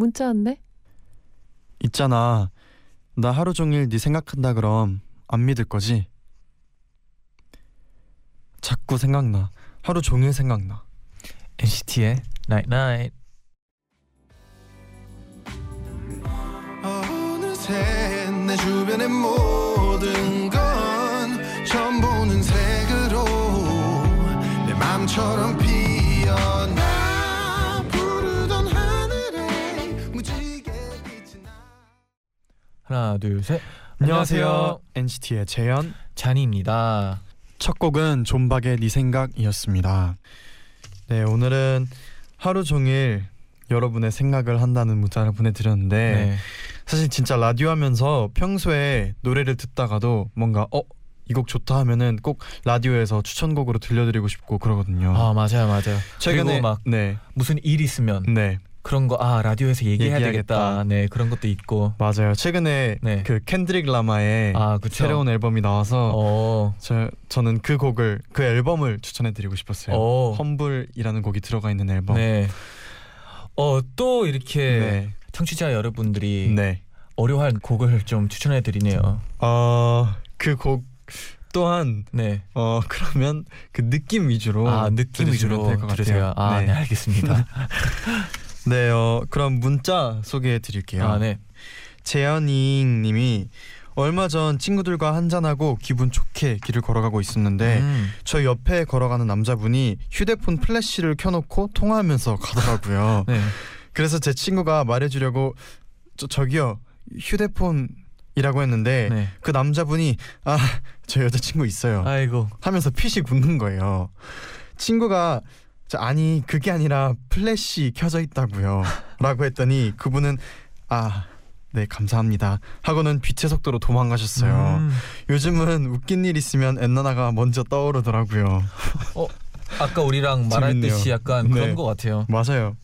문자 왔네. 있잖아. 나 하루 종일 네 생각한다 그럼 안 믿을 거지? 자꾸 생각나. 하루 종일 생각나. NCT의 Night Night. 어느새 내 주변의 모든 건 하나 둘 셋. 안녕하세요. NCT의 재현. 잔이입니다. 첫 곡은 존박의 네 생각이었습니다. 네, 오늘은 하루 종일 여러분의 생각을 한다는 문자를 보내드렸는데 네. 사실 진짜 라디오 하면서 평소에 노래를 듣다가도 뭔가 어? 이곡 좋다 하면은 꼭 라디오에서 추천곡으로 들려드리고 싶고 그러거든요. 아 맞아요 맞아요. 최근에 막 네, 무슨 일 있으면 네 그런 거 아 라디오에서 얘기해야 얘기하겠다. 되겠다. 네 그런 것도 있고. 맞아요. 최근에 네. 그 캔드릭 라마의 아 그쵸. 새로운 앨범이 나와서 어. 저 저는 그 곡을 그 앨범을 추천해드리고 싶었어요. 어. 험블이라는 곡이 들어가 있는 앨범. 네. 어또 이렇게 네. 청취자 여러분들이 네. 어려워할 곡을 좀 추천해 드리네요. 어그 곡 또한 네. 어 그러면 그 느낌 위주로 아 느낌 위주로 될것 같아요. 들으세요. 아, 네, 네. 알겠습니다. 네, 어 그럼 문자 소개해 드릴게요. 아, 네. 재현잉 님이 얼마 전 친구들과 한잔하고 기분 좋게 길을 걸어가고 있었는데 음. 저 옆에 걸어가는 남자분이 휴대폰 플래시를 켜놓고 통화하면서 가더라고요. 네. 그래서 제 친구가 말해주려고 저, 저기요 휴대폰 이라고 했는데 네. 그 남자분이 아 저 여자친구 있어요 아이고. 하면서 핏이 굳는 거예요. 친구가 저, 아니 그게 아니라 플래시 켜져 있다고요 라고 했더니 그분은 아 네 감사합니다 하고는 빛의 속도로 도망가셨어요 음. 요즘은 웃긴 일 있으면 엔나나가 먼저 떠오르더라고요 아까 우리랑 말했듯이 재밌네요. 약간 네. 그런 것 같아요. 맞아요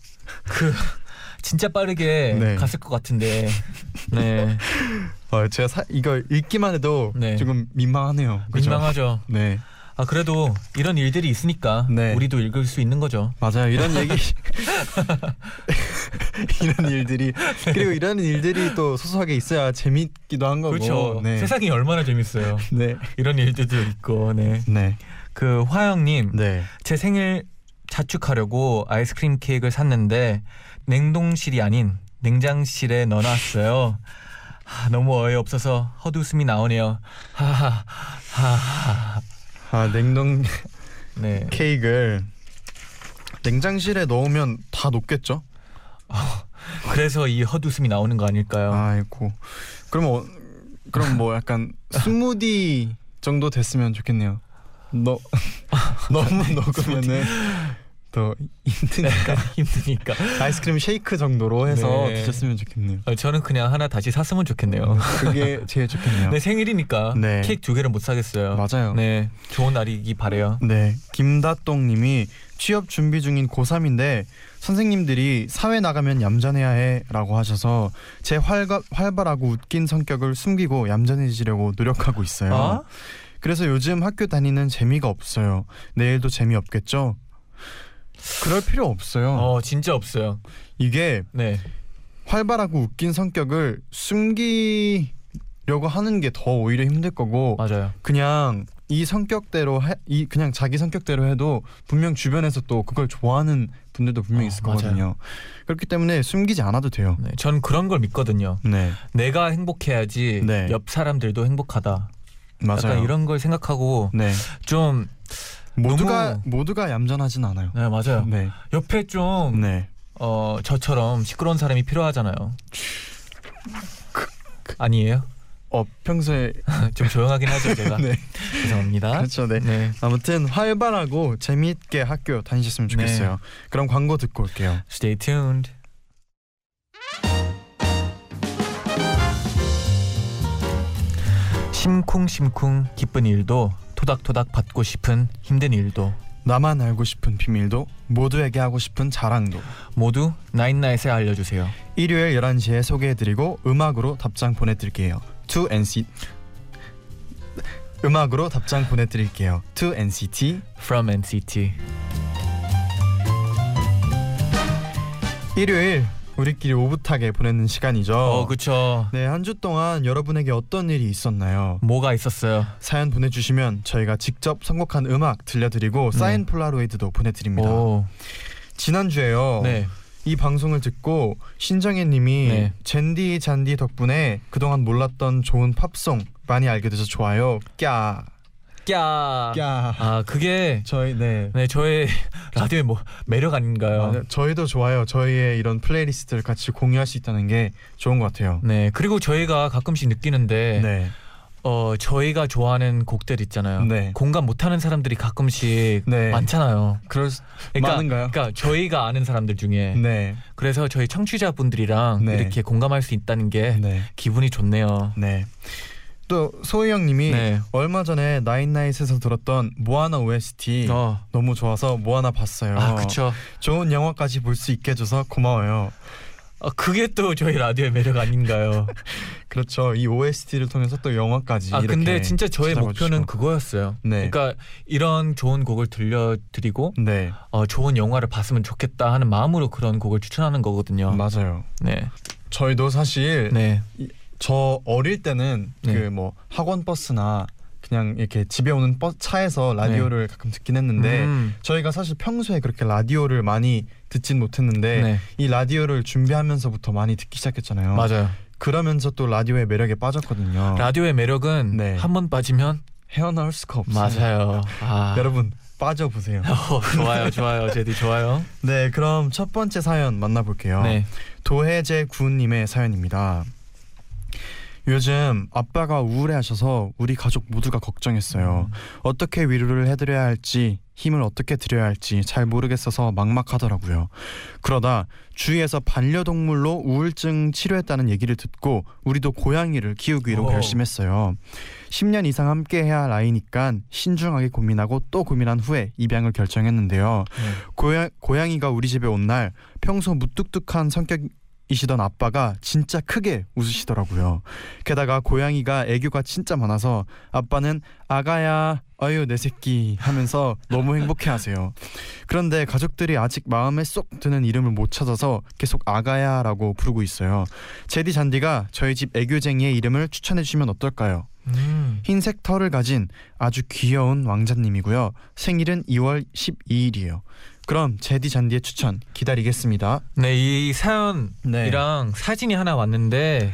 그 진짜 빠르게 네. 갔을 것 같은데. 네. 어, 제가 사, 이거 읽기만 해도 네. 조금 민망하네요 그죠? 민망하죠. 네 아 그래도 이런 일들이 있으니까 네. 우리도 읽을 수 있는 거죠. 맞아요 이런 얘기 이런 일들이 그리고 이런 일들이 또 소소하게 있어야 재밌기도 한 거고 그렇죠. 네. 세상이 얼마나 재밌어요. 네. 이런 일들도 있고. 네. 네. 그 화영 님 네. 제 생일 자축하려고 아이스크림 케이크를 샀는데 냉동실이 아닌 냉장실에 넣어 놨어요. 하, 너무 어이없어서 헛웃음이 나오네요. 하하하하. 아 냉동 네. 케이크를 냉장실에 넣으면 다 녹겠죠? 그래서 이 헛웃음이 나오는 거 아닐까요? 아이고. 그럼 어, 그럼 뭐 약간 스무디 정도 됐으면 좋겠네요. 너 너무 녹으면은 더 힘드니까 힘드니까. 아이스크림 쉐이크 정도로 해서 네. 드셨으면 좋겠네요. 어, 저는 그냥 하나 다시 샀으면 좋겠네요. 그게 제일 좋겠네요. 내 생일이니까 네. 케이크 두 개를 못 사겠어요. 맞아요. 네, 좋은 날이기 바래요. 네, 김다똥님이 취업 준비 중인 고3인데 선생님들이 사회 나가면 얌전해야 해라고 하셔서 제 활가, 활발하고 웃긴 성격을 숨기고 얌전해지려고 노력하고 있어요. 아? 그래서 요즘 학교 다니는 재미가 없어요. 내일도 재미없겠죠? 그럴 필요 없어요. 어, 진짜 없어요. 이게 네, 활발하고 웃긴 성격을 숨기려고 하는 게 더 오히려 힘들 거고 맞아요. 그냥 이 성격대로 해, 이 그냥 자기 성격대로 해도 분명 주변에서 또 그걸 좋아하는 분들도 분명 히 어, 있을 맞아요. 거거든요. 그렇기 때문에 숨기지 않아도 돼요. 네, 전 그런 걸 믿거든요. 네, 내가 행복해야지 네. 옆 사람들도 행복하다. 맞아요. 약간 이런 걸 생각하고 네, 좀 모두가 너무... 모두가 얌전하진 않아요. 네 맞아요. 네. 옆에 좀 네. 어, 저처럼 시끄러운 사람이 필요하잖아요. 그, 그. 아니에요? 어 평소에 좀 조용하긴 하죠 제가. 네. 죄송합니다. 그렇죠. 네. 네. 아무튼 활발하고 재미있게 학교 다니셨으면 좋겠어요. 네. 그럼 광고 듣고 올게요. Stay tuned. 심쿵심쿵 기쁜 일도 토닥토닥 받고 싶은 힘든 일도 나만 알고 싶은 비밀도 모두에게 하고 싶은 자랑도 모두 나인나잇에 알려주세요. 일요일 11시에 소개해드리고 음악으로 답장 보내드릴게요. To NC 음악으로 답장 보내드릴게요. To NCT From NCT. 일요일 우리끼리 오붓하게 보내는 시간이죠. 어, 그쵸. 네, 한 주 동안 여러분에게 어떤 일이 있었나요? 뭐가 있었어요? 사연 보내주시면 저희가 직접 선곡한 음악 들려드리고 네. 사인 폴라로이드도 보내드립니다. 오, 지난주에요. 네. 이 방송을 듣고 신정혜님이 네. 젠디 잔디 덕분에 그동안 몰랐던 좋은 팝송 많이 알게 돼서 좋아요. 꺄. 꺄. 꺄. 아, 그게 저희 네. 네 저의 라디오의 뭐 매력 아닌가요? 아, 네, 저희도 좋아요. 저희의 이런 플레이리스트를 같이 공유할 수 있다는 게 좋은 것 같아요. 네 그리고 저희가 가끔씩 느끼는데 네. 어 저희가 좋아하는 곡들 있잖아요. 네. 공감 못하는 사람들이 가끔씩 네. 많잖아요. 그럴 수, 그러니까, 많은가요? 그러니까 저희가 아는 사람들 중에 네. 그래서 저희 청취자분들이랑 네. 이렇게 공감할 수 있다는 게 네. 기분이 좋네요. 네. 또 소희 형님이 네. 얼마 전에 나인나잇에서 들었던 모아나 OST 어. 너무 좋아서 모아나 봤어요. 아 그쵸. 좋은 영화까지 볼 수 있게 해줘서 고마워요. 어, 그게 또 저희 라디오의 매력 아닌가요? 그렇죠. 이 OST를 통해서 또 영화까지. 아 이렇게 근데 진짜 저의 목표는 주시고. 그거였어요. 네. 그러니까 이런 좋은 곡을 들려드리고 네 어, 좋은 영화를 봤으면 좋겠다 하는 마음으로 그런 곡을 추천하는 거거든요. 맞아요. 네, 저희도 사실 네, 저 어릴 때는 네. 그뭐 학원 버스나 그냥 이렇게 집에 오는 버, 차에서 라디오를 가끔 듣긴 했는데 음, 저희가 사실 평소에 그렇게 라디오를 많이 듣진 못했는데 네, 이 라디오를 준비하면서부터 많이 듣기 시작했잖아요. 맞아요. 그러면서 또 라디오의 매력에 빠졌거든요. 라디오의 매력은 네. 한번 빠지면 헤어나올 수가 없어요. 맞아요. 아, 여러분 빠져 보세요. 어, 좋아요, 좋아요, 제디 좋아요. 네, 그럼 첫 번째 사연 만나볼게요. 네, 도혜재 구은님의 사연입니다. 요즘 아빠가 우울해하셔서 우리 가족 모두가 걱정했어요. 어떻게 위로를 해드려야 할지 힘을 어떻게 드려야 할지 잘 모르겠어서 막막하더라고요. 그러다 주위에서 반려동물로 우울증 치료했다는 얘기를 듣고 우리도 고양이를 키우기로 오. 결심했어요. 10년 이상 함께 해야 할 아이니까 신중하게 고민하고 또 고민한 후에 입양을 결정했는데요. 네. 고양, 고양이가 우리 집에 온 날 평소 무뚝뚝한 성격 이시던 아빠가 진짜 크게 웃으시더라고요. 게다가 고양이가 애교가 진짜 많아서 아빠는 아가야 어유 내 새끼 하면서 너무 행복해하세요. 그런데 가족들이 아직 마음에 쏙 드는 이름을 못 찾아서 계속 아가야라고 부르고 있어요. 제디 잔디가 저희 집 애교쟁이의 이름을 추천해 주시면 어떨까요? 음, 흰색 털을 가진 아주 귀여운 왕자님이고요. 생일은 2월 12일이에요. 그럼 제디 잔디의 추천 기다리겠습니다. 네, 이 사연이랑 사진이 하나 왔는데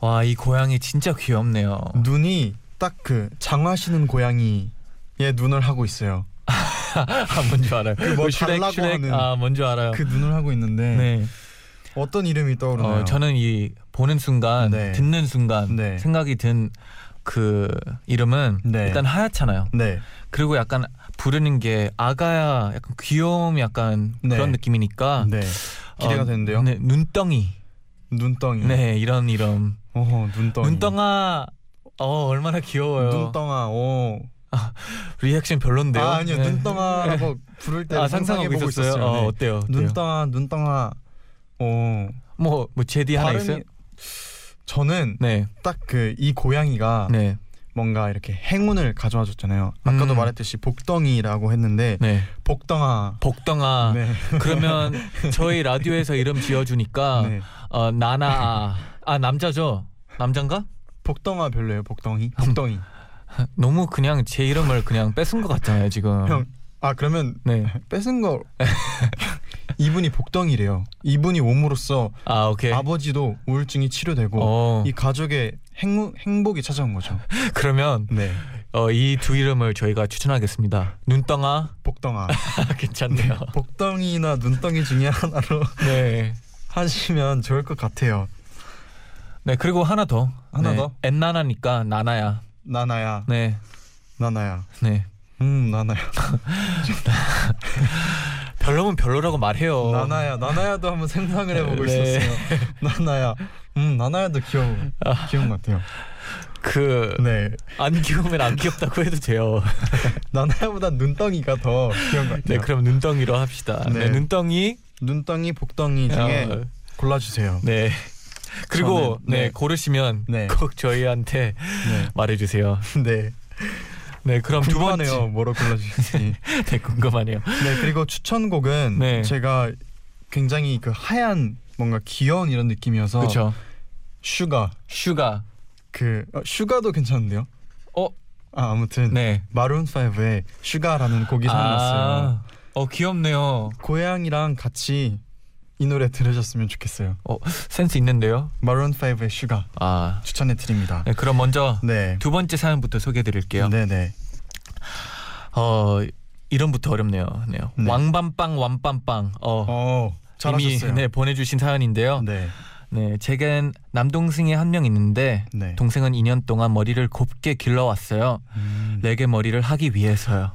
와, 이 고양이 진짜 귀엽네요. 눈이 딱 그 장화시는 고양이의 눈을 하고 있어요. 아, 뭔지 알아요. 뭐 슈렉, 달라고 슈렉. 하는 아, 뭔지 알아요. 그 눈을 하고 있는데 네. 어떤 이름이 떠오르나요? 어, 저는 이 보는 순간, 네. 듣는 순간 네. 생각이 든 그 이름은 네. 일단 하얗잖아요. 네, 그리고 약간 부르는 게 아가야, 약간 귀여움, 약간 네. 그런 느낌이니까 네 기대가 어, 되는데요. 네, 눈덩이. 눈덩이. 네, 이런 이름. 어허, 눈덩이. 눈덩아. 어, 얼마나 귀여워요. 눈덩아. 오. 리액션 별론데요. 아 아니요 네. 눈덩아라고 부를 때 아, 상상하고 있었어요. 있었어요. 어, 네. 어때요? 어때요? 눈덩아, 눈덩아. 오. 뭐, 뭐 제디 하나 있어요? 저는 네, 딱그 이 고양이가 네, 뭔가 이렇게 행운을 가져와 줬잖아요. 아까도 음. 말했듯이 복덩이라고 했는데 네. 복덩아. 복덩아. 네. 그러면 저희 라디오에서 이름 지어 주니까 네. 어, 나나 아 남자죠? 남잔가? 복덩아 별로예요. 복덩이. 복덩이. 너무 그냥 제 이름을 그냥 뺏은 것 같잖아요 지금. 형. 아 그러면 네. 뺏은 거 이분이 복덩이래요. 이분이 옴으로써 아 오케이. 아버지도 우울증이 치료되고 어이 가족의 행, 행복이 찾아온 거죠. 그러면 네. 어, 이 두 이름을 저희가 추천하겠습니다. 눈덩아 복덩아. 괜찮네요. 복덩이나 눈덩이 중에 하나로 네. 하시면 좋을 것 같아요. 네 그리고 하나 더. 하나 네. 더? 엔나나니까 나나야. 나나야. 네. 나나야. 네. 음 나나야. 별로면 별로라고 말해요. 나나야. 나나야도 한번 생각을 해보고 네. 있었어요. 나나야. 음 나나야도 귀여워. 귀여운 것 같아요. 그 네. 안 귀여우면 안 귀엽다고 해도 돼요. 나나야보다 눈덩이가 더 귀여운 것 같아요. 네, 그럼 눈덩이로 합시다. 네, 네. 눈덩이. 눈덩이, 복덩이 중에 어, 골라주세요. 네. 그리고 저는, 네, 네. 고르시면 네. 꼭 저희한테 네. 말해주세요. 네. 네, 그럼 두 번째. 궁금하네요. 뭐로 골라주실지. 네, 궁금하네요. 네. 그리고 추천곡은 네. 제가 굉장히 그 하얀 뭔가 귀여운 이런 느낌이어서 그렇죠. Sugar Sugar. 그 어, Sugar도 괜찮은데요? 어, 아 아무튼 네. 마룬 5의 Sugar라는 곡이 생각났어요. 아, 어 귀엽네요. 고양이랑 같이 이 노래 들으셨으면 좋겠어요. 어 센스 있는데요. 마룬 5의 Sugar 아, 추천해 드립니다. 네, 그럼 먼저 네. 두 번째 사연부터 소개해 드릴게요. 네, 네. 어 이름부터 어렵네요. 네. 네. 왕밤빵 완밤빵. 어, 어, 이미 잘하셨어요. 네 보내주신 사연인데요. 네. 네, 제겐 남동생이 한 명 있는데 네. 동생은 2년 동안 머리를 곱게 길러왔어요. 음. 레게 머리를 하기 위해서요.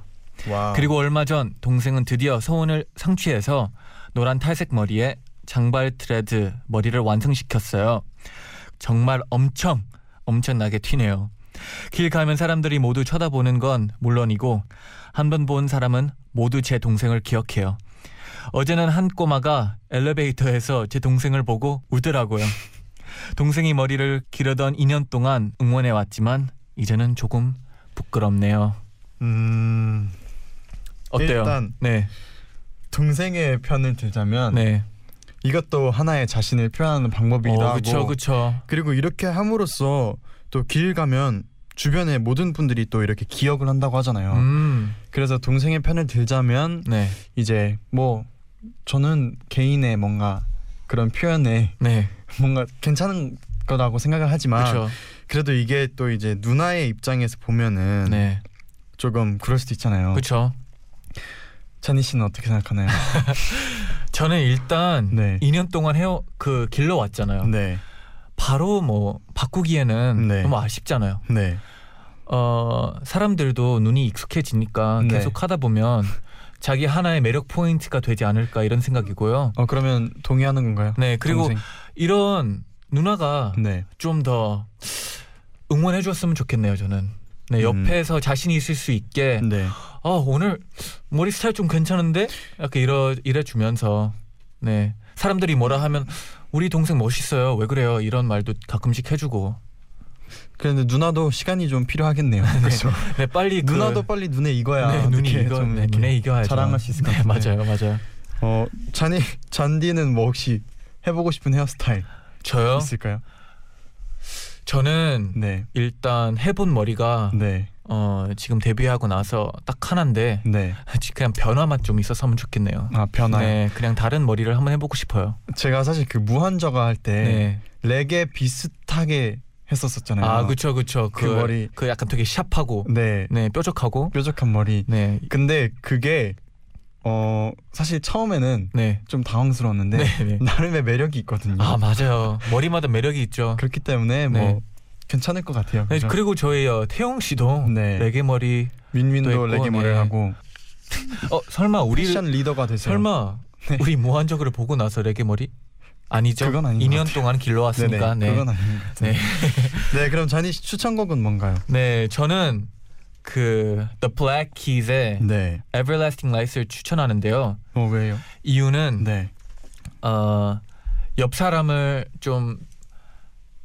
와. 그리고 얼마 전 동생은 드디어 소원을 성취해서 노란 탈색 머리에 장발 트레드 머리를 완성시켰어요. 정말 엄청 엄청나게 튀네요. 길 가면 사람들이 모두 쳐다보는 건 물론이고 한 번 본 사람은 모두 제 동생을 기억해요. 어제는 한 꼬마가 엘리베이터에서 제 동생을 보고 울더라고요. 동생이 머리를 기르던 2년 동안 응원해 왔지만 이제는 조금 부끄럽네요. 음. 어때요? 일단 네. 동생의 편을 들자면 네. 이것도 하나의 자신을 표현하는 방법이기도 어, 하고 그쵸, 그쵸. 그리고 이렇게 함으로써 또 길 가면 주변에 모든 분들이 또 이렇게 기억을 한다고 하잖아요. 음, 그래서 동생의 편을 들자면 네, 이제 뭐 저는 개인의 뭔가 그런 표현에 네, 뭔가 괜찮은 거라고 생각을 하지만 그쵸. 그래도 이게 또 이제 누나의 입장에서 보면은 네, 조금 그럴 수도 있잖아요. 그쵸. 찬희 씨는 어떻게 생각하나요? 저는 일단 네. 2년 동안 헤어 그 길러 왔잖아요. 네, 바로 뭐 바꾸기에는 네. 너무 아쉽잖아요. 네, 어 사람들도 눈이 익숙해지니까 네. 계속 하다 보면 자기 하나의 매력 포인트가 되지 않을까 이런 생각이고요. 어 그러면 동의하는 건가요? 네, 그리고 동생. 이런 누나가 네, 좀 더 응원해 줬으면 좋겠네요. 저는. 네, 음. 옆에서 자신이 있을 수 있게 네, 아 오늘 머리 스타일 좀 괜찮은데 약간 이러 이래 주면서 네 사람들이 뭐라 하면 우리 동생 멋있어요. 왜 그래요? 이런 말도 가끔씩 해주고. 그런데 누나도 시간이 좀 필요하겠네요. 그렇죠. 네 빨리 그, 누나도 빨리 눈에 익어야 네 눈이 좀 네, 눈에 익어야죠. 자랑할 수 있을 것 네, 같은데. 맞아요 맞아요. 어 잔이 잔디는 뭐 혹시 해보고 싶은 헤어스타일 저요? 있을까요? 저는 네, 일단 해본 머리가 네, 어 지금 데뷔하고 나서 딱 하나인데 네. 그냥 변화만 좀 있었으면 좋겠네요 아 변화. 네 그냥 다른 머리를 한번 해보고 싶어요 제가 사실 그 무한저가 할때 네. 레게 비슷하게 했었었잖아요. 아 그쵸 그쵸 그 머리. 그 약간 되게 샵하고 네, 네 뾰족하고 뾰족한 머리. 네 근데 그게 어 사실 처음에는 네. 좀 당황스러웠는데 네, 네. 나름의 매력이 있거든요. 아 맞아요. 머리마다 매력이 있죠. 그렇기 때문에 뭐 네. 괜찮을 것 같아요. 네, 그죠? 그리고 저희 어, 태영 씨도 네. 레게 머리. 윈윈도 레게 머리를 네. 하고 어 설마 우리 패션 리더가 되세요. 설마 네. 우리 무한적으로 보고 나서 레게 머리? 아니죠. 그건 아닌 것 2년 같아요. 동안 길러왔으니까. 네네, 네. 그건 아닌 것. 네. 네, 그럼 잔이 씨 추천곡은 뭔가요? 네, 저는 그 The Black Keys의 네. Everlasting Lights를 추천하는데요. 어 왜요? 이유는 네. 어, 옆 사람을 좀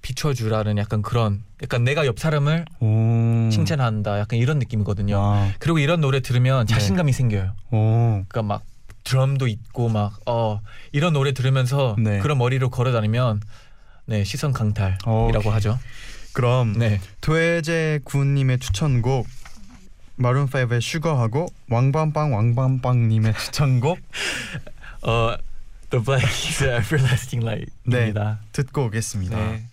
비춰주라는 약간 그런 약간 내가 옆 사람을 오. 칭찬한다 약간 이런 느낌이거든요. 와. 그리고 이런 노래 들으면 네. 자신감이 생겨요. 오. 그러니까 막 드럼도 있고 막 어 이런 노래 들으면서 네. 그런 머리로 걸어 다니면 네 시선 강탈이라고 오케이. 하죠. 그럼 네. 도혜재 군님의 추천곡 마룬 5의 슈거하고 왕밤빵 왕밤빵님의 추천곡 어 The Black Keys Everlasting Light입니다. 듣고 오겠습니다. 네.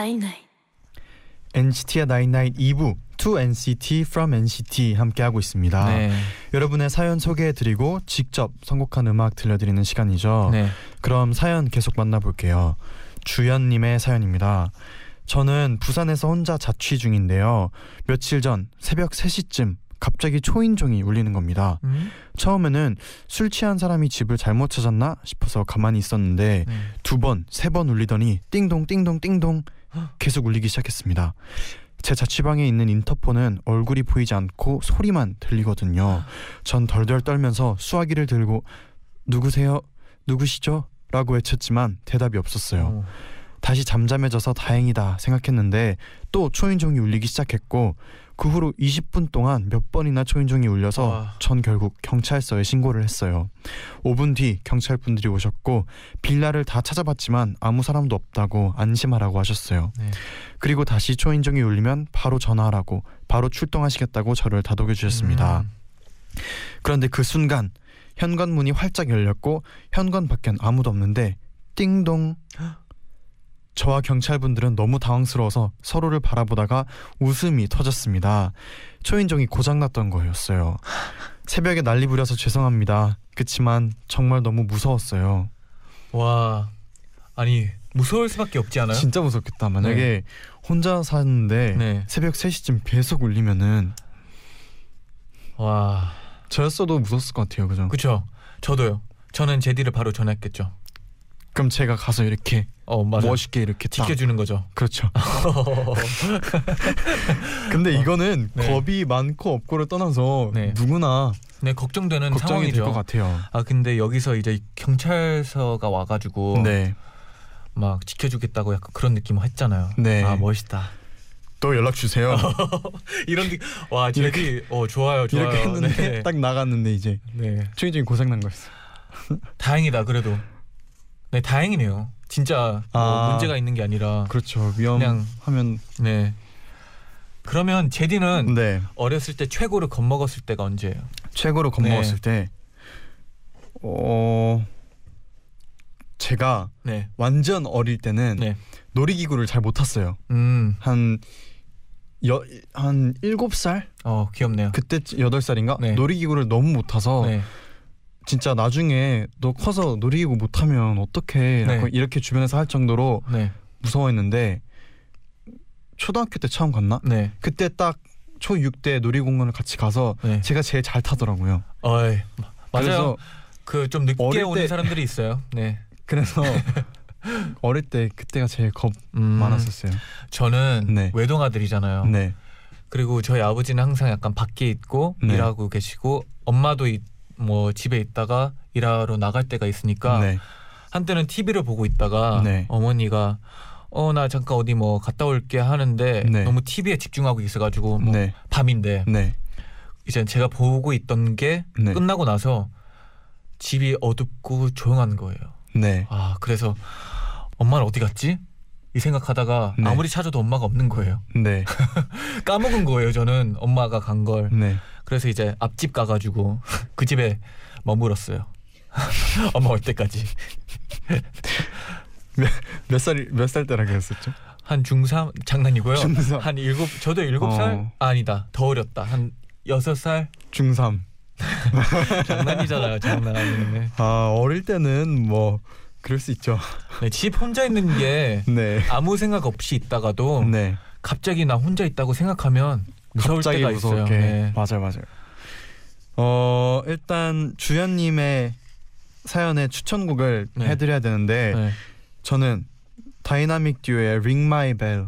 night night NCT의 night night 2부 To NCT From NCT 함께 하고 있습니다. 네. 여러분의 사연 소개해드리고 직접 선곡한 음악 들려드리는 시간이죠. 네. 그럼 사연 계속 만나볼게요. 주연님의 사연입니다. 저는 부산에서 혼자 자취 중인데요. 며칠 전 새벽 3시쯤 갑자기 초인종이 울리는 겁니다. 음? 처음에는 술 취한 사람이 집을 잘못 찾았나 싶어서 가만히 있었는데 네. 두 번, 세 번 울리더니 띵동 띵동 띵동 계속 울리기 시작했습니다. 제 자취방에 있는 인터폰은 얼굴이 보이지 않고 소리만 들리거든요. 전 덜덜 떨면서 수화기를 들고 누구세요? 누구시죠? 라고 외쳤지만 대답이 없었어요. 어. 다시 잠잠해져서 다행이다 생각했는데 또 초인종이 울리기 시작했고 그 후로 20분 동안 몇 번이나 초인종이 울려서 와. 전 결국 경찰서에 신고를 했어요. 5분 뒤 경찰 분들이 오셨고 빌라를 다 찾아봤지만 아무 사람도 없다고 안심하라고 하셨어요. 네. 그리고 다시 초인종이 울리면 바로 전화하라고 바로 출동하시겠다고 저를 다독여 주셨습니다. 음. 그런데 그 순간 현관문이 활짝 열렸고 현관 밖엔 아무도 없는데 띵동 저와 경찰분들은 너무 당황스러워서 서로를 바라보다가 웃음이 터졌습니다. 초인종이 고장났던 거였어요. 새벽에 난리 부려서 죄송합니다. 그치만 정말 너무 무서웠어요. 와. 아니 무서울 수밖에 없지 않아요? 진짜 무섭겠다. 만약에 혼자 사는데 네. 새벽 3시쯤 계속 울리면은 와. 저였어도 무서웠을 것 같아요. 그죠? 그쵸. 저도요. 저는 제디를 바로 전화했겠죠. 그럼 제가 가서 이렇게 어 맞아. 멋있게 이렇게 딱 지켜주는 거죠. 그렇죠. 근데 이거는 네. 겁이 많고 없고를 떠나서 네. 누구나 네 걱정되는 걱정이 될 상황이죠. 것 같아요. 아 근데 여기서 이제 경찰서가 와가지고 네. 막 지켜주겠다고 약간 그런 느낌 했잖아요. 네. 아 멋있다. 또 연락 주세요. 이런 느... 와 제디 어 좋아요 좋아요. 이렇게 했는데 네. 딱 나갔는데 이제 네. 초인종이 고장 난 거였어. 다행이다 그래도. 네 다행이네요. 진짜 뭐 아. 문제가 있는 게 아니라. 그렇죠. 그냥- 위험하면 네. 그러면 제디는 네. 어렸을 때 최고로 겁먹었을 때가 언제예요? 최고로 겁먹었을 때 어. 제가 네. 완전 어릴 때는 네. 놀이기구를 잘 못 탔어요. 음. 한 여, 한 일곱 살 어 귀엽네요. 그때 여덟 살인가 네. 놀이기구를 너무 못 타서 네. 진짜 나중에 너 커서 놀이기구 못 타면 어떡해 네. 이렇게 주변에서 할 정도로 네. 무서워했는데 초등학교 때 처음 갔나 네. 그때 딱 초6 때 놀이공원을 같이 가서 네. 제가 제일 잘 타더라고요. 어이. 맞아요. 그래서 그좀 늦게 오는 때- 사람들이 있어요. 네. 그래서 어릴 때 그때가 제일 겁 음, 많았었어요. 저는 네. 외동 아들이잖아요. 네. 그리고 저희 아버지는 항상 약간 밖에 있고 네. 일하고 계시고 엄마도 이- 뭐 집에 있다가 일하러 나갈 때가 있으니까 네. 한때는 TV를 보고 있다가 네. 어머니가 어 나 잠깐 어디 뭐 갔다 올게 하는데 네. 너무 TV에 집중하고 있어가지고 뭐 네. 밤인데 네. 이제 제가 보고 있던 게 네. 끝나고 나서 집이 어둡고 조용한 거예요. 네. 아 그래서 엄마는 어디 갔지? 이 생각하다가 네. 아무리 찾아도 엄마가 없는 거예요. 네. 까먹은 거예요. 저는 엄마가 간 걸. 네. 그래서 이제 앞집 가가지고 그 집에 머물었어요. 엄마 올 때까지 몇 살이 몇 살 때라 그랬었죠? 한 중3 장난이고요. 중3. 한 일곱 저도 일곱 살 어. 아, 아니다 더 어렸다 한 여섯 살 중3. 장난이잖아요 장난. 네. 아, 어릴 때는 뭐 그럴 수 있죠. 네, 집 혼자 있는 게 네. 아무 생각 없이 있다가도 네. 갑자기 나 혼자 있다고 생각하면 무서울 갑자기 때가 무섭게. 있어요. 네. 맞아요, 맞아요. 어, 일단 주연 님의 사연에 추천곡을 네. 해 드려야 되는데 네. 저는 다이나믹 듀오의 Ring My Bell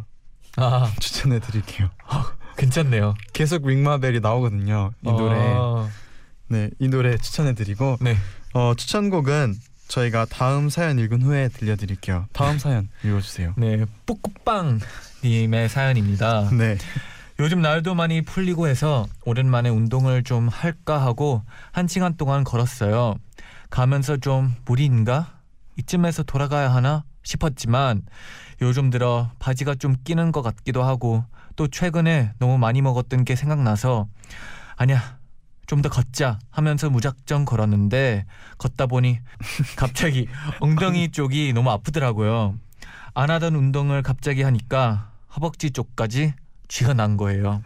아 추천해 드릴게요. 괜찮네요. 계속 Ring My Bell이 나오거든요. 이 노래. 아, 네, 이 노래 추천해 드리고 네. 어, 추천곡은 저희가 다음 사연 읽은 후에 들려드릴게요. 다음 사연 읽어주세요. 네, 뿌꾸빵 님의 사연입니다. 네, 요즘 날도 많이 풀리고 해서 오랜만에 운동을 좀 할까 하고 한 시간 동안 걸었어요. 가면서 좀 무리인가? 이쯤에서 돌아가야 하나 싶었지만 요즘 들어 바지가 좀 끼는 것 같기도 하고 또 최근에 너무 많이 먹었던 게 생각나서 아니야 좀 더 걷자 하면서 무작정 걸었는데 걷다 보니 갑자기 엉덩이 쪽이 너무 아프더라고요. 안 하던 운동을 갑자기 하니까 허벅지 쪽까지 쥐가 난 거예요.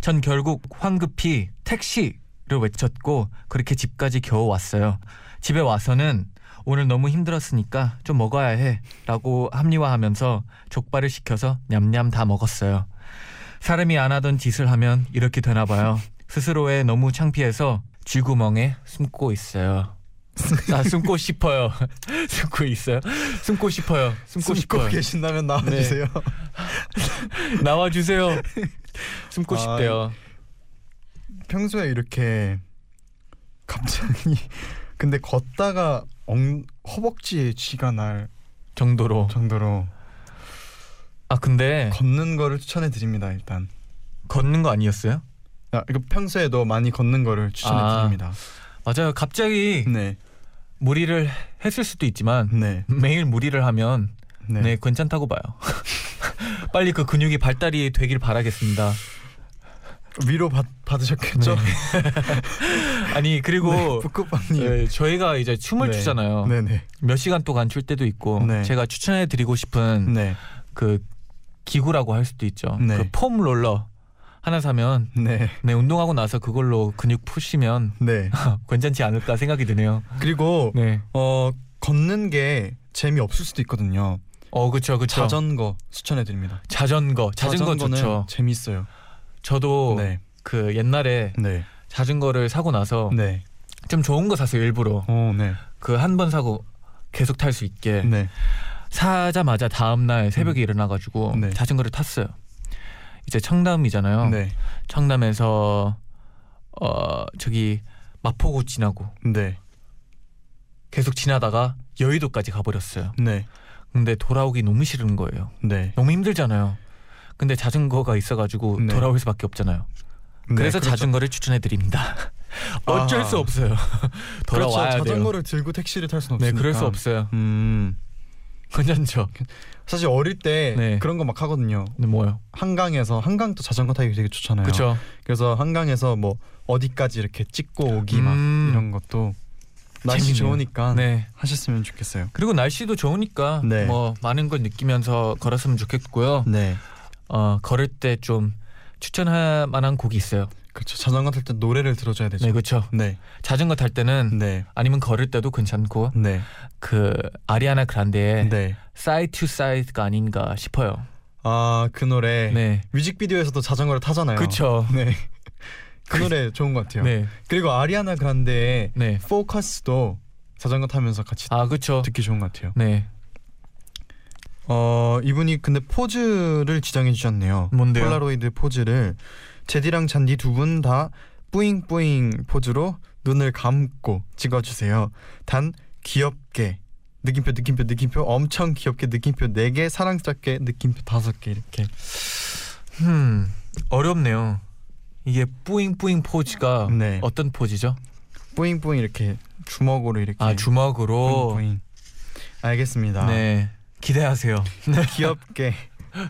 전 결국 황급히 택시를 외쳤고 그렇게 집까지 겨우 왔어요. 집에 와서는 오늘 너무 힘들었으니까 좀 먹어야 해 라고 합리화하면서 족발을 시켜서 냠냠 다 먹었어요. 사람이 안 하던 짓을 하면 이렇게 되나 봐요. 스스로에 너무 창피해서 쥐구멍에 숨고 있어요. 아 숨고 싶어요. 숨고 있어요. 숨고 싶어요. 숨고 숨고 싶어요. 계신다면 나와주세요. 나와 주세요. 숨고 아, 싶대요. 평소에 이렇게 갑자기 근데 걷다가 엉, 허벅지에 쥐가 날 정도로. 정도로 아 근데 걷는 거를 추천해 드립니다 일단. 걷는 거 아니었어요? 아, 이거 평소에도 많이 걷는 거를 추천해 아. 드립니다. 맞아요. 갑자기 네, 무리를 했을 수도 있지만 네, 매일 무리를 하면 네. 네, 괜찮다고 봐요. 빨리 그 근육이 발달이 되길 바라겠습니다. 위로 받, 받으셨겠죠? 네. 아니 그리고 네. 네, 저희가 이제 춤을 네. 추잖아요. 네, 네, 몇 시간 동안 출 때도 있고 네. 제가 추천해 드리고 싶은 네, 그 기구라고 할 수도 있죠. 네. 그폼 롤러 하나 사면 네, 네 운동하고 나서 그걸로 근육 푸시면 네. 괜찮지 않을까 생각이 드네요. 그리고 네. 어 걷는 게 재미 없을 수도 있거든요. 어 그쵸 그쵸. 자전거 추천해 드립니다. 자전거 자전거 좋죠. 재밌어요. 저도 네, 그 옛날에 네, 자전거를 사고 나서 네. 좀 좋은 거 샀어요 일부러 어, 네, 그한 번 사고 계속 탈 수 있게 네, 사자마자 다음 날 새벽에 일어나가지고 네. 자전거를 탔어요. 이제 청담이잖아요. 네, 청담에서 어 저기 마포구 지나고 네, 계속 지나다가 여의도까지 가버렸어요. 네, 근데 돌아오기 너무 싫은 거예요. 네. 너무 힘들잖아요. 근데 자전거가 있어가지고 네. 돌아올 수밖에 없잖아요. 그래서 그렇죠. 자전거를 추천해 드립니다. 어쩔 아. 수 없어요. 그렇죠. 돌아와야 돼요. 자전거를 들고 택시를 탈 수는 네, 없으니까. 그럴 수 없어요. 음, 괜찮죠. 사실 어릴 때 네. 그런 거 막 하거든요. 근데 뭐요? 한강에서 한강도 자전거 타기 되게 좋잖아요. 그렇죠. 그래서 한강에서 뭐 어디까지 이렇게 찍고 오기 막 음. 이런 것도 날씨 재밌네요. 좋으니까 네. 하셨으면 좋겠어요. 그리고 날씨도 좋으니까 네. 뭐 많은 걸 느끼면서 걸었으면 좋겠고요. 네, 어 걸을 때 좀 추천할 만한 곡이 있어요. 그렇죠. 자전거 탈 때 노래를 들어줘야 되죠. 네, 그렇죠. 네, 자전거 탈 때는 네, 아니면 걸을 때도 괜찮고 네, 그 아리아나 그란데의 네. Side to Side가 아닌가 싶어요. 아 그 노래 네. 뮤직비디오에서도 자전거를 타잖아요. 그렇죠. 네. 그 노래 좋은 것 같아요. 네. 그리고 아리아나 그란데의 네. Focus도 자전거 타면서 같이 아, 그렇죠. 듣기 좋은 것 같아요. 네. 어 이분이 근데 포즈를 지정해 주셨네요. 뭔데요? 폴라로이드 포즈를 제디랑 잔디 두 분 다 뿌잉뿌잉 포즈로 눈을 감고 찍어주세요. 단 귀엽게 느낌표 느낌표 느낌표 엄청 귀엽게 느낌표 4개 사랑스럽게 느낌표 5개 이렇게 음. 어렵네요. 이게 뿌잉뿌잉 포즈가 네. 어떤 포즈죠? 뿌잉뿌잉 이렇게 주먹으로 이렇게 아, 주먹으로. 뿌잉뿌잉 알겠습니다. 네. 기대하세요. 귀엽게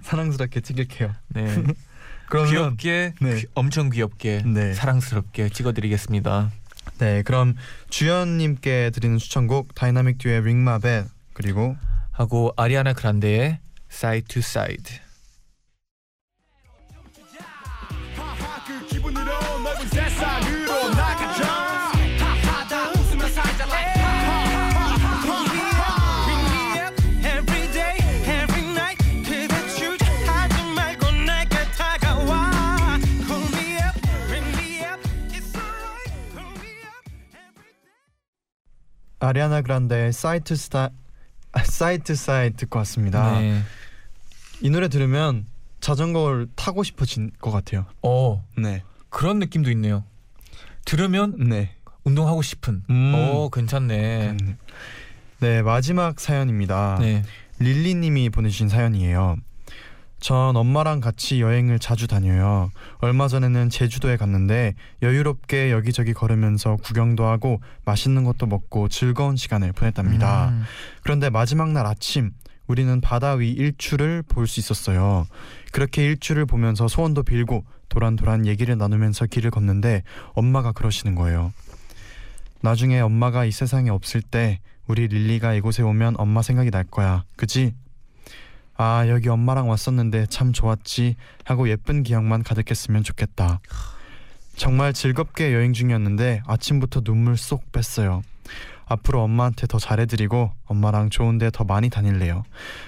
사랑스럽게 찍을게요. 네. 그러면 귀엽게 네. 귀- 엄청 귀엽게 네. 사랑스럽게 찍어드리겠습니다. 네 그럼 주연님께 드리는 추천곡 다이나믹 듀오의 Ring My Bell 그리고 하고 아리아나 그란데의 Side to Side. 아리아나 그란데의 사이트 스타 사이트 사이트 듣고 왔습니다. 네. 이 노래 들으면 자전거를 타고 싶어진 것 같아요. 어 네, 그런 느낌도 있네요. 들으면 네, 운동하고 싶은. 음. 오 괜찮네. 음. 네 마지막 사연입니다. 네. 릴리님이 보내주신 사연이에요. 전 엄마랑 같이 여행을 자주 다녀요. 얼마 전에는 제주도에 갔는데 여유롭게 여기저기 걸으면서 구경도 하고 맛있는 것도 먹고 즐거운 시간을 보냈답니다. 음. 그런데 마지막 날 아침 우리는 바다 위 일출을 볼 수 있었어요. 그렇게 일출을 보면서 소원도 빌고 도란도란 얘기를 나누면서 길을 걷는데 엄마가 그러시는 거예요. 나중에 엄마가 이 세상에 없을 때 우리 릴리가 이곳에 오면 엄마 생각이 날 거야. 그지? 아 여기 엄마랑 왔었는데 참 좋았지 하고 예쁜 기억만 가득했으면 좋겠다. 정말 즐겁게 여행 중이었는데 아침부터 눈물 쏙 뺐어요. 앞으로 엄마한테 더 잘해드리고 엄마랑 좋은데 더 많이 다닐래요.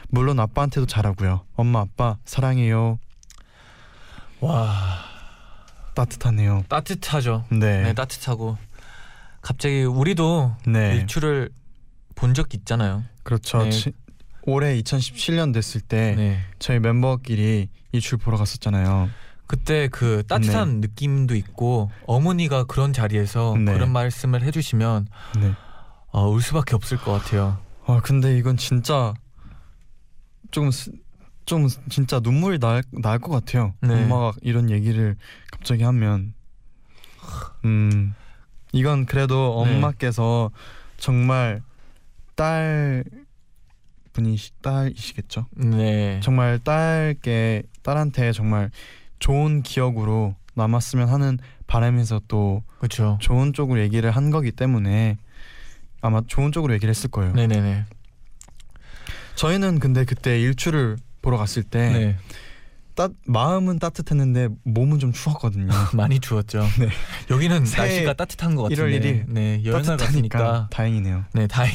물론 아빠한테도 잘하고요. 엄마 아빠 사랑해요. 와 따뜻하네요. 따뜻하죠. 네, 네, 따뜻하고 갑자기 우리도 네, 일출을 본 적 있잖아요. 그렇죠. 네. 치- 올해 2017년 됐을 때 네. 저희 멤버끼리 이출 보러 갔었잖아요. 그때 그 따뜻한 느낌도 있고 어머니가 그런 자리에서 네. 그런 말씀을 해주시면 네. 어, 울 수밖에 없을 것 같아요. 아 근데 이건 진짜 좀 스- 좀 진짜 눈물이 날 날 것 같아요. 네. 엄마가 이런 얘기를 갑자기 하면 음 이건 그래도 네. 엄마께서 정말 딸 분이 딸이시겠죠. 네. 정말 딸께 딸한테 정말 좋은 기억으로 남았으면 하는 바람에서 또 그렇죠. 좋은 쪽으로 얘기를 한 거기 때문에 아마 좋은 쪽으로 얘기를 했을 거예요. 네네네. 저희는 근데 그때 일출을 보러 갔을 때 네. 따, 마음은 따뜻했는데 몸은 좀 추웠거든요. 많이 추웠죠. 네. 여기는 날씨가 따뜻한 것 같은데. 1월 1일 네. 따뜻하니까 갔으니까. 다행이네요. 네. 다행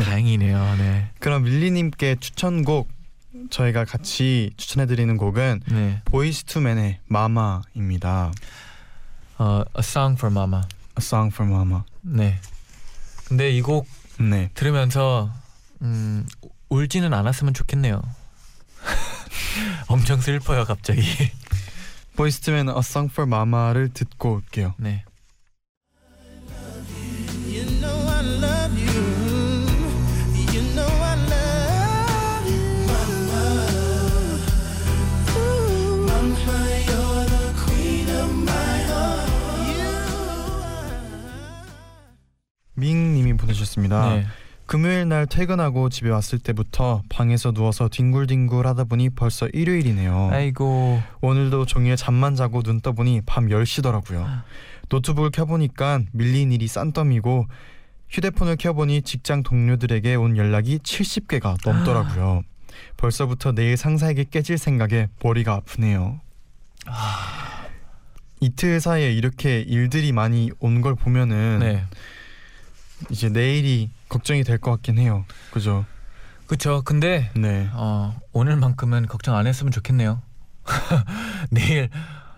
다행이네요. 네. 그럼 밀리님께 추천곡 저희가 같이 추천해드리는 곡은 네. Boyz II Men의 Mama입니다. 어, A Song for Mama. A Song for Mama. 네. 근데 이곡 네. 들으면서 음, 울지는 않았으면 좋겠네요. 엄청 슬퍼요, 갑자기. 보이스투맨의 A Song for Mama를 듣고 올게요. 네. You know I love you. You know I love you. Mama. Ooh. Mama, you're the queen of my heart. You 밍님이 보내주셨습니다. 네. 금요일 날 퇴근하고 집에 왔을 때부터 방에서 누워서 뒹굴뒹굴 하다 보니 벌써 일요일이네요. 아이고. 오늘도 종일 잠만 자고 눈 떠보니 밤 10시더라고요. 노트북을 켜보니까 밀린 일이 싼더미고 휴대폰을 켜보니 직장 동료들에게 온 연락이 70개가 넘더라고요. 벌써부터 내일 상사에게 깨질 생각에 머리가 아프네요. 이틀 사이에 이렇게 일들이 많이 온 걸 보면은 네. 이제 내일이 걱정이 될 것 같긴 해요. 그죠? 그쵸. 근데 네. 어, 오늘만큼은 걱정 안 했으면 좋겠네요. 내일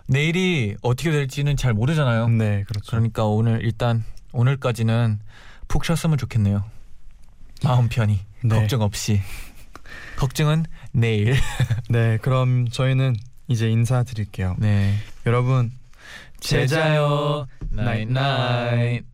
내일이 어떻게 될지는 잘 모르잖아요. 네, 그렇죠. 그러니까 오늘 일단 오늘까지는 푹 쉬었으면 좋겠네요. 마음 편히 네. 걱정 없이. 걱정은 내일. 네, 그럼 저희는 이제 인사드릴게요. 네. 여러분 제자요 나잇나잇